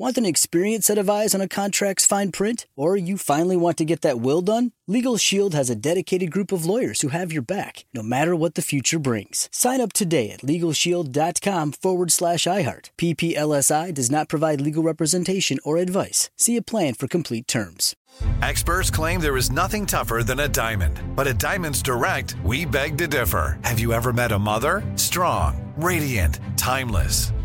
Want an experienced set of eyes on a contract's fine print? Or you finally want to get that will done? Legal Shield has a dedicated group of lawyers who have your back, no matter what the future brings. Sign up today at LegalShield.com forward slash iHeart. PPLSI does not provide legal representation or advice. See a plan for complete terms. Experts claim there is nothing tougher than a diamond. But at Diamonds Direct, we beg to differ. Have you ever met a mother? Strong, radiant, timeless.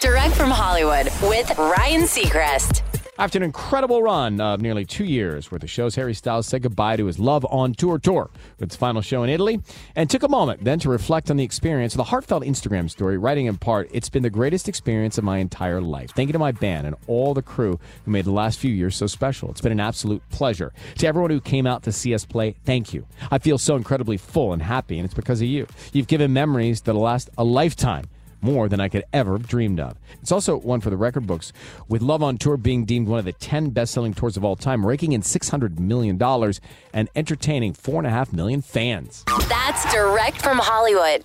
Direct from Hollywood with Ryan Seacrest. After an incredible run of nearly two years where the show's Harry Styles said goodbye to his Love on Tour tour with its final show in Italy and took a moment then to reflect on the experience with a heartfelt Instagram story, writing in part, It's been the greatest experience of my entire life. Thank you to my band and all the crew who made the last few years so special. It's been an absolute pleasure. To everyone who came out to see us play, thank you. I feel so incredibly full and happy, and it's because of you. You've given memories that'll last a lifetime more than I could ever have dreamed of. It's also one for the record books, with Love on Tour being deemed one of the 10 best selling tours of all time, raking in $600 million and entertaining 4.5 million fans. That's direct from Hollywood.